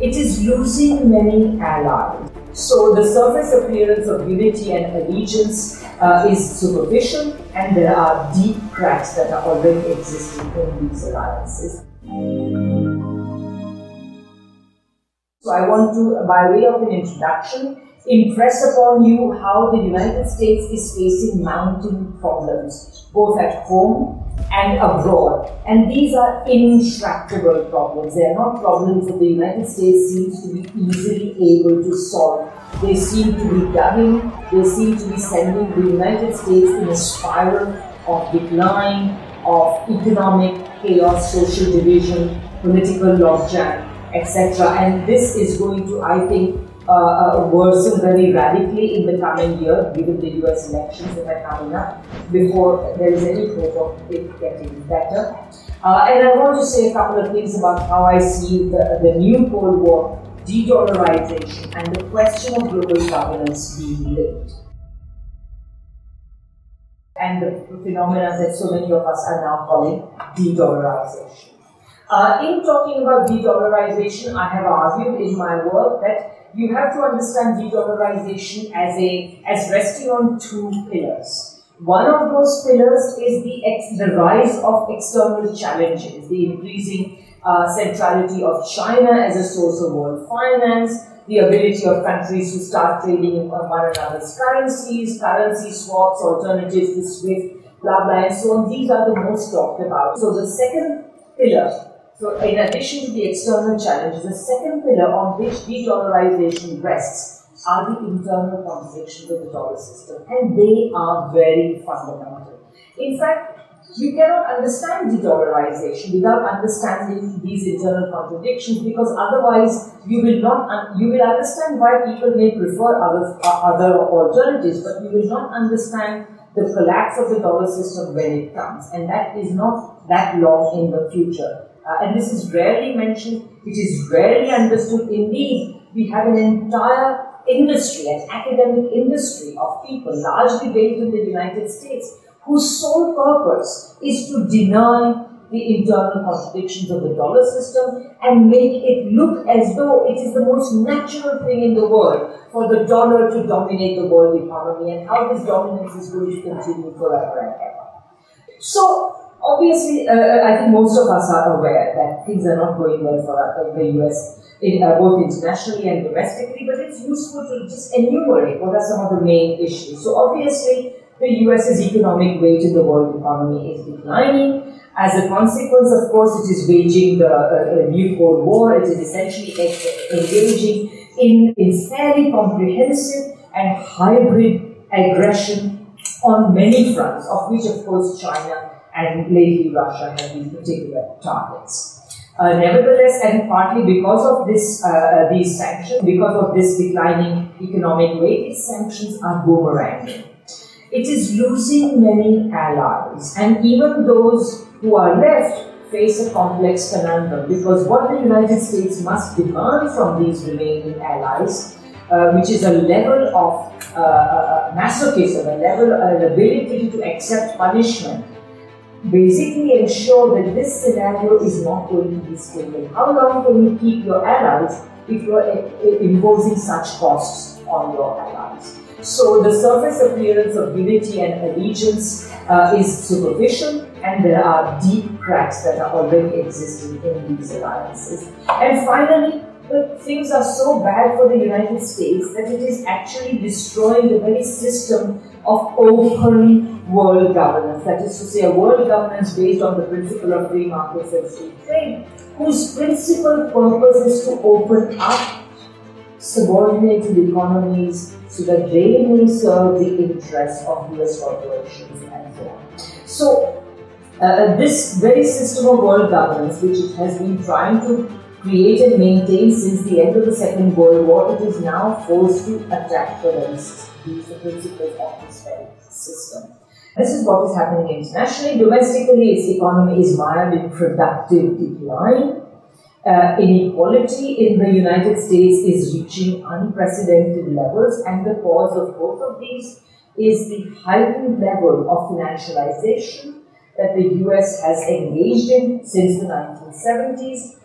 it is losing many allies. So the surface appearance of unity and allegiance uh, is superficial, and there are deep cracks that are already existing in these alliances. So I want to, by way of an introduction, impress upon you how the United States is facing mounting problems, both at home and abroad. And these are intractable problems. They are not problems that the United States seems to be easily able to solve. They seem to be dumbing, they seem to be sending the United States in a spiral of decline, of economic chaos, social division, political logjam, etc. And this is going to, I think, uh, uh, worsen very radically in the coming year, given the US elections that are coming up, before there is any hope of it getting better. Uh, and I want to say a couple of things about how I see the, the new Cold War de-dollarization and the question of global governance being linked. And the phenomena that so many of us are now calling de-dollarization. Uh, in talking about de-dollarization, I have argued in my work that you have to understand de-dollarization as a as resting on two pillars. One of those pillars is the ex, the rise of external challenges, the increasing uh, centrality of China as a source of world finance, the ability of countries to start trading in one another's currencies, currency swaps, alternatives to SWIFT, blah blah, and so on. These are the most talked about. So the second pillar so in addition to the external challenges, the second pillar on which de-dollarization rests are the internal contradictions of the dollar system, and they are very fundamental. In fact, you cannot understand de-dollarization without understanding these internal contradictions because otherwise you will not you will understand why people may prefer other other alternatives but you will not understand the collapse of the dollar system when it comes and that is not that long in the future uh, and this is rarely mentioned, it is rarely understood. Indeed, we have an entire industry, an academic industry of people, largely based in the United States, whose sole purpose is to deny the internal contradictions of the dollar system and make it look as though it is the most natural thing in the world for the dollar to dominate the world economy and how this dominance is going to continue forever and ever. So, Obviously, uh, uh, I think most of us are aware that things are not going well for uh, the US, in, uh, both internationally and domestically, but it's useful to just enumerate what are some of the main issues. So, obviously, the US's economic weight in the world economy is declining. As a consequence, of course, it is waging the uh, new Cold War. It is essentially engaging in, in fairly comprehensive and hybrid aggression on many fronts, of which, of course, China and lately Russia have these particular targets. Uh, nevertheless, and partly because of this, uh, uh, these sanctions, because of this declining economic weight, sanctions are boomeranging. It is losing many allies, and even those who are left face a complex conundrum because what the United States must demand from these remaining allies, uh, which is a level of uh, uh, masochism, a level, an ability to accept punishment, basically ensure that this scenario is not going to be stable. How long can you keep your allies if you are imposing such costs on your allies? So the surface appearance of unity and allegiance uh, is superficial and there are deep cracks that are already existing in these alliances. And finally, the things are so bad for the United States that it is actually destroying the very system of open world governance, that is to say, a world governance based on the principle of free markets and free trade, whose principal purpose is to open up subordinated economies so that they may serve the interests of US corporations and so on. So, uh, this very system of world governance, which it has been trying to create and maintain since the end of the Second World War, it is now forced to very system. These are the principles of this very system. This is what is happening internationally. Domestically, its economy is mired in productive decline. Uh, inequality in the United States is reaching unprecedented levels, and the cause of both of these is the heightened level of financialization that the US has engaged in since the 1970s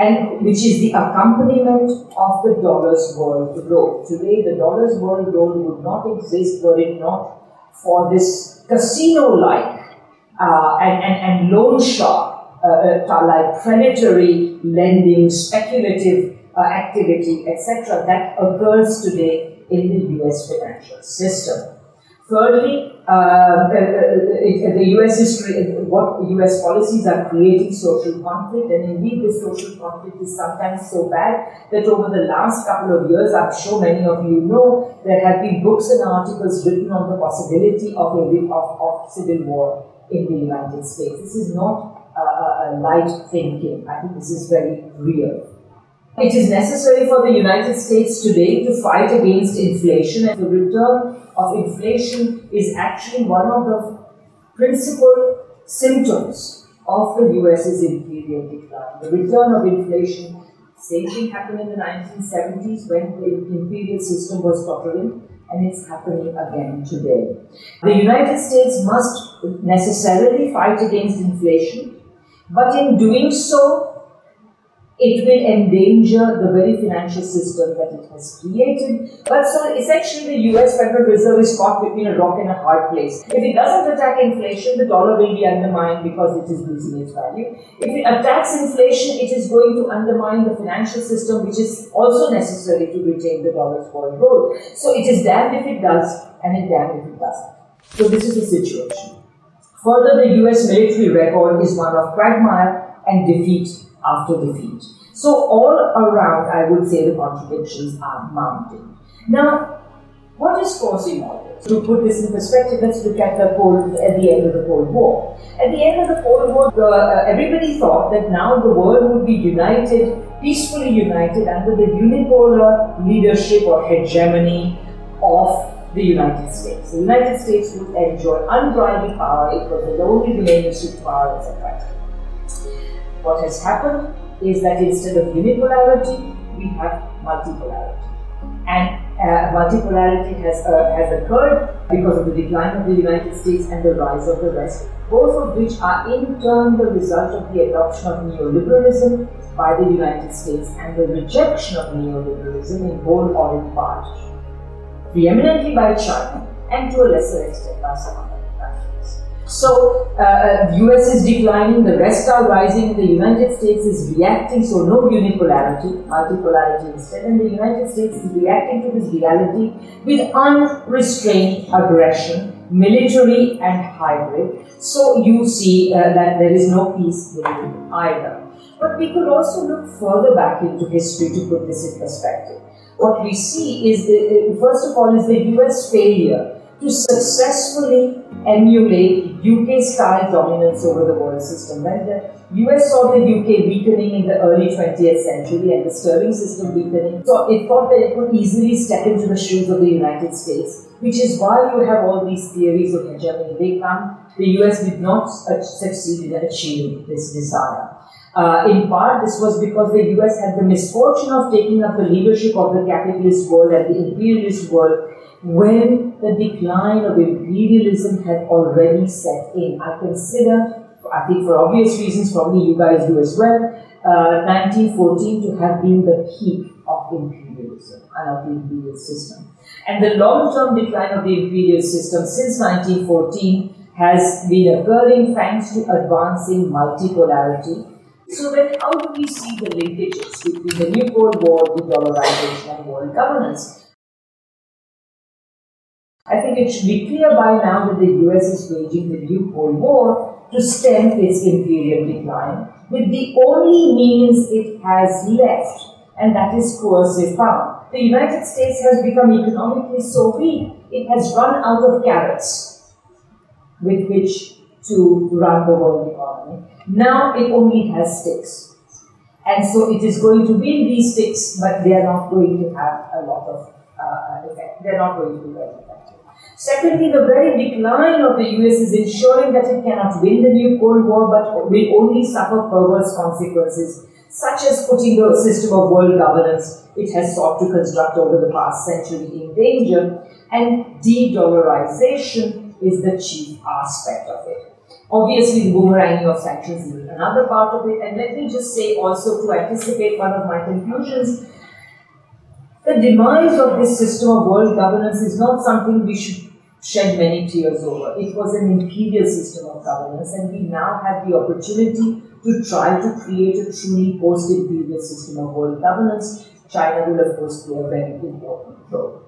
and which is the accompaniment of the dollar's world road. Today, the dollar's world road would not exist were it not for this casino-like uh, and, and, and loan shark uh, uh, like predatory lending, speculative uh, activity, etc., that occurs today in the US financial system. Thirdly, uh, uh, uh, the US is what US policies are creating social conflict, and indeed, this social conflict is sometimes so bad that over the last couple of years, I'm sure many of you know, there have been books and articles written on the possibility of a of, of civil war in the United States. This is not a, a light thinking. I think this is very real. It is necessary for the United States today to fight against inflation, and the return of inflation is actually one of the principal symptoms of the US's imperial decline. The return of inflation, same thing happened in the 1970s when the imperial system was tottering, and it's happening again today. The United States must necessarily fight against inflation, but in doing so, it will endanger the very financial system that it has created. But so essentially the US Federal Reserve is caught between a rock and a hard place. If it doesn't attack inflation, the dollar will be undermined because it is losing its value. If it attacks inflation, it is going to undermine the financial system, which is also necessary to retain the dollar's world role. So it is damned if it does, and it damned if it doesn't. So this is the situation. Further, the US military record is one of quagmire and defeat after defeat. So all around, I would say the contradictions are mounting. Now, what is causing all this? To put this in perspective, let's look at the Cold, at the end of the Cold War. At the end of the Cold War, the, uh, everybody thought that now the world would be united, peacefully united under the unipolar leadership or hegemony of the United States. The United States would enjoy unbridled power, it was the only remaining superpower, etc. What has happened is that instead of unipolarity, we have multipolarity. And uh, multipolarity has, uh, has occurred because of the decline of the United States and the rise of the West, both of which are in turn the result of the adoption of neoliberalism by the United States and the rejection of neoliberalism in whole or in part, preeminently by China and to a lesser extent by some so, uh, US uh, is declining, the rest are rising, the United States is reacting, so no unipolarity, multipolarity instead, and the United States is reacting to this reality with unrestrained aggression, military and hybrid. So, you see uh, that there is no peace within either. But we could also look further back into history to put this in perspective. What we see is, the, uh, first of all, is the US failure to successfully emulate UK style dominance over the world system. When the US saw the UK weakening in the early 20th century and the sterling system weakening, so it thought that it could easily step into the shoes of the United States, which is why you have all these theories of hegemony. They come, the US did not succeed in achieving this desire. Uh, in part, this was because the US had the misfortune of taking up the leadership of the capitalist world and the imperialist world when the decline of imperialism had already set in. I consider, I think for obvious reasons, probably you guys do as well, uh, 1914 to have been the peak of imperialism and of the imperial system. And the long-term decline of the imperial system since 1914 has been occurring thanks to advancing multipolarity. So then how do we see the linkages between the New Cold War, the dollarization and world governance? I think it should be clear by now that the US is waging the new Cold War to stem its imperial decline with the only means it has left, and that is coercive power. The United States has become economically so weak, it has run out of carrots with which to run the world economy. Now it only has sticks. And so it is going to wield these sticks, but they are not going to have a lot of uh, effect. They are not going to be very effective. Secondly, the very decline of the US is ensuring that it cannot win the new Cold War but will only suffer perverse consequences, such as putting the system of world governance it has sought to construct over the past century in danger, and de dollarization is the chief aspect of it. Obviously, the boomeranging of sanctions is another part of it. And let me just say also to anticipate one of my conclusions, the demise of this system of world governance is not something we should shed many tears over. It was an imperial system of governance, and we now have the opportunity to try to create a truly post-imperial system of world governance. China will, of course, play a very important role.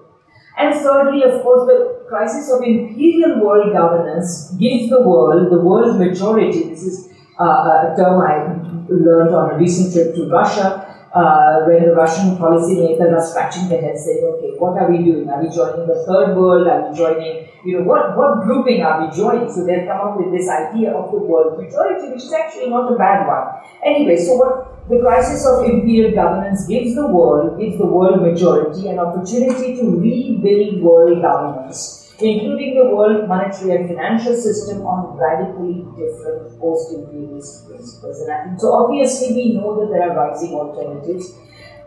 And thirdly, of course, the crisis of imperial world governance gives the world, the world majority, this is uh, a term I learned on a recent trip to Russia, uh, when the Russian policymakers are scratching their heads saying, okay, what are we doing? Are we joining the third world? Are we joining, you know, what, what grouping are we joining? So they've come up with this idea of the world majority, which is actually not a bad one. Anyway, so what the crisis of imperial governance gives the world, gives the world majority an opportunity to rebuild world governance, including the world monetary and financial system on radically different post-imperialist principles. And I think, so obviously we know that there are rising alternatives.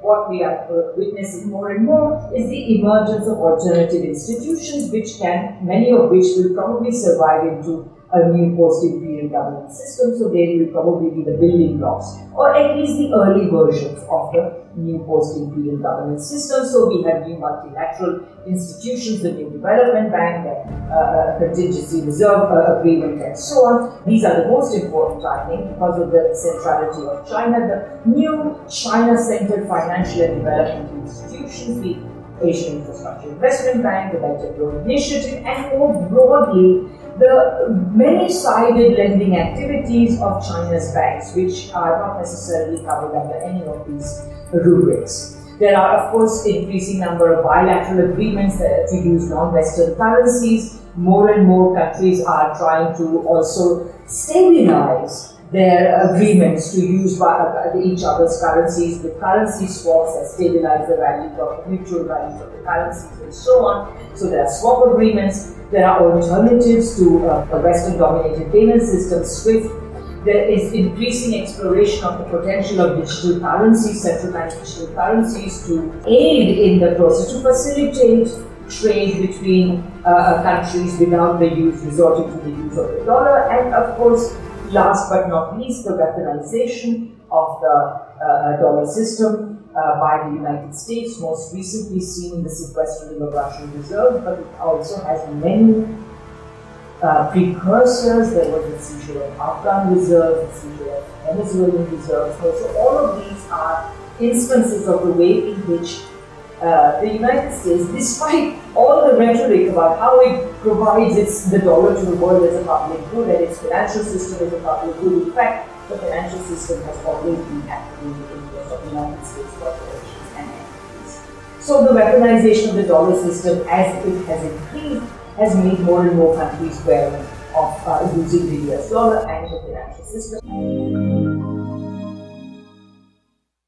What we are witnessing more and more is the emergence of alternative institutions, which can, many of which will probably survive into a new post-imperial governance system, so they will probably be the building blocks, or at least the early versions of the new post-imperial governance system. So we have new multilateral institutions, the new development bank, the uh, contingency reserve uh, agreement, and so on. These are the most important, I think, because of the centrality of China. The new China-centered financial and development institutions, the Asian Infrastructure Investment Bank, the Belt and Road Initiative, and more broadly, the many-sided lending activities of China's banks, which are not necessarily covered under any of these rubrics. There are, of course, increasing number of bilateral agreements to use non-Western currencies. More and more countries are trying to also stabilize their agreements to use each other's currencies. The currency swaps that stabilize the value of mutual value of the currencies and so on. So there are swap agreements. There are alternatives to uh, a Western-dominated payment system, SWIFT. There is increasing exploration of the potential of digital currencies, central bank digital currencies, to aid in the process to facilitate trade between uh, countries without the use resorting to the use of the dollar, and of course last but not least, the weaponization of the uh, dollar system uh, by the United States, most recently seen in the sequestering of Russian reserves, but it also has many uh, precursors. There was the seizure of Afghan reserves, the seizure of Venezuelan reserves. So all of these are instances of the way in which uh, the United States, despite all the rhetoric about how it provides its, the dollar to the world as a public good and its financial system as a public good, in fact, the financial system has always been acting in the interest of the United States corporations and entities. So the weaponization of the dollar system, as it has increased, has made more and more countries wary of uh, using the US dollar and the financial system.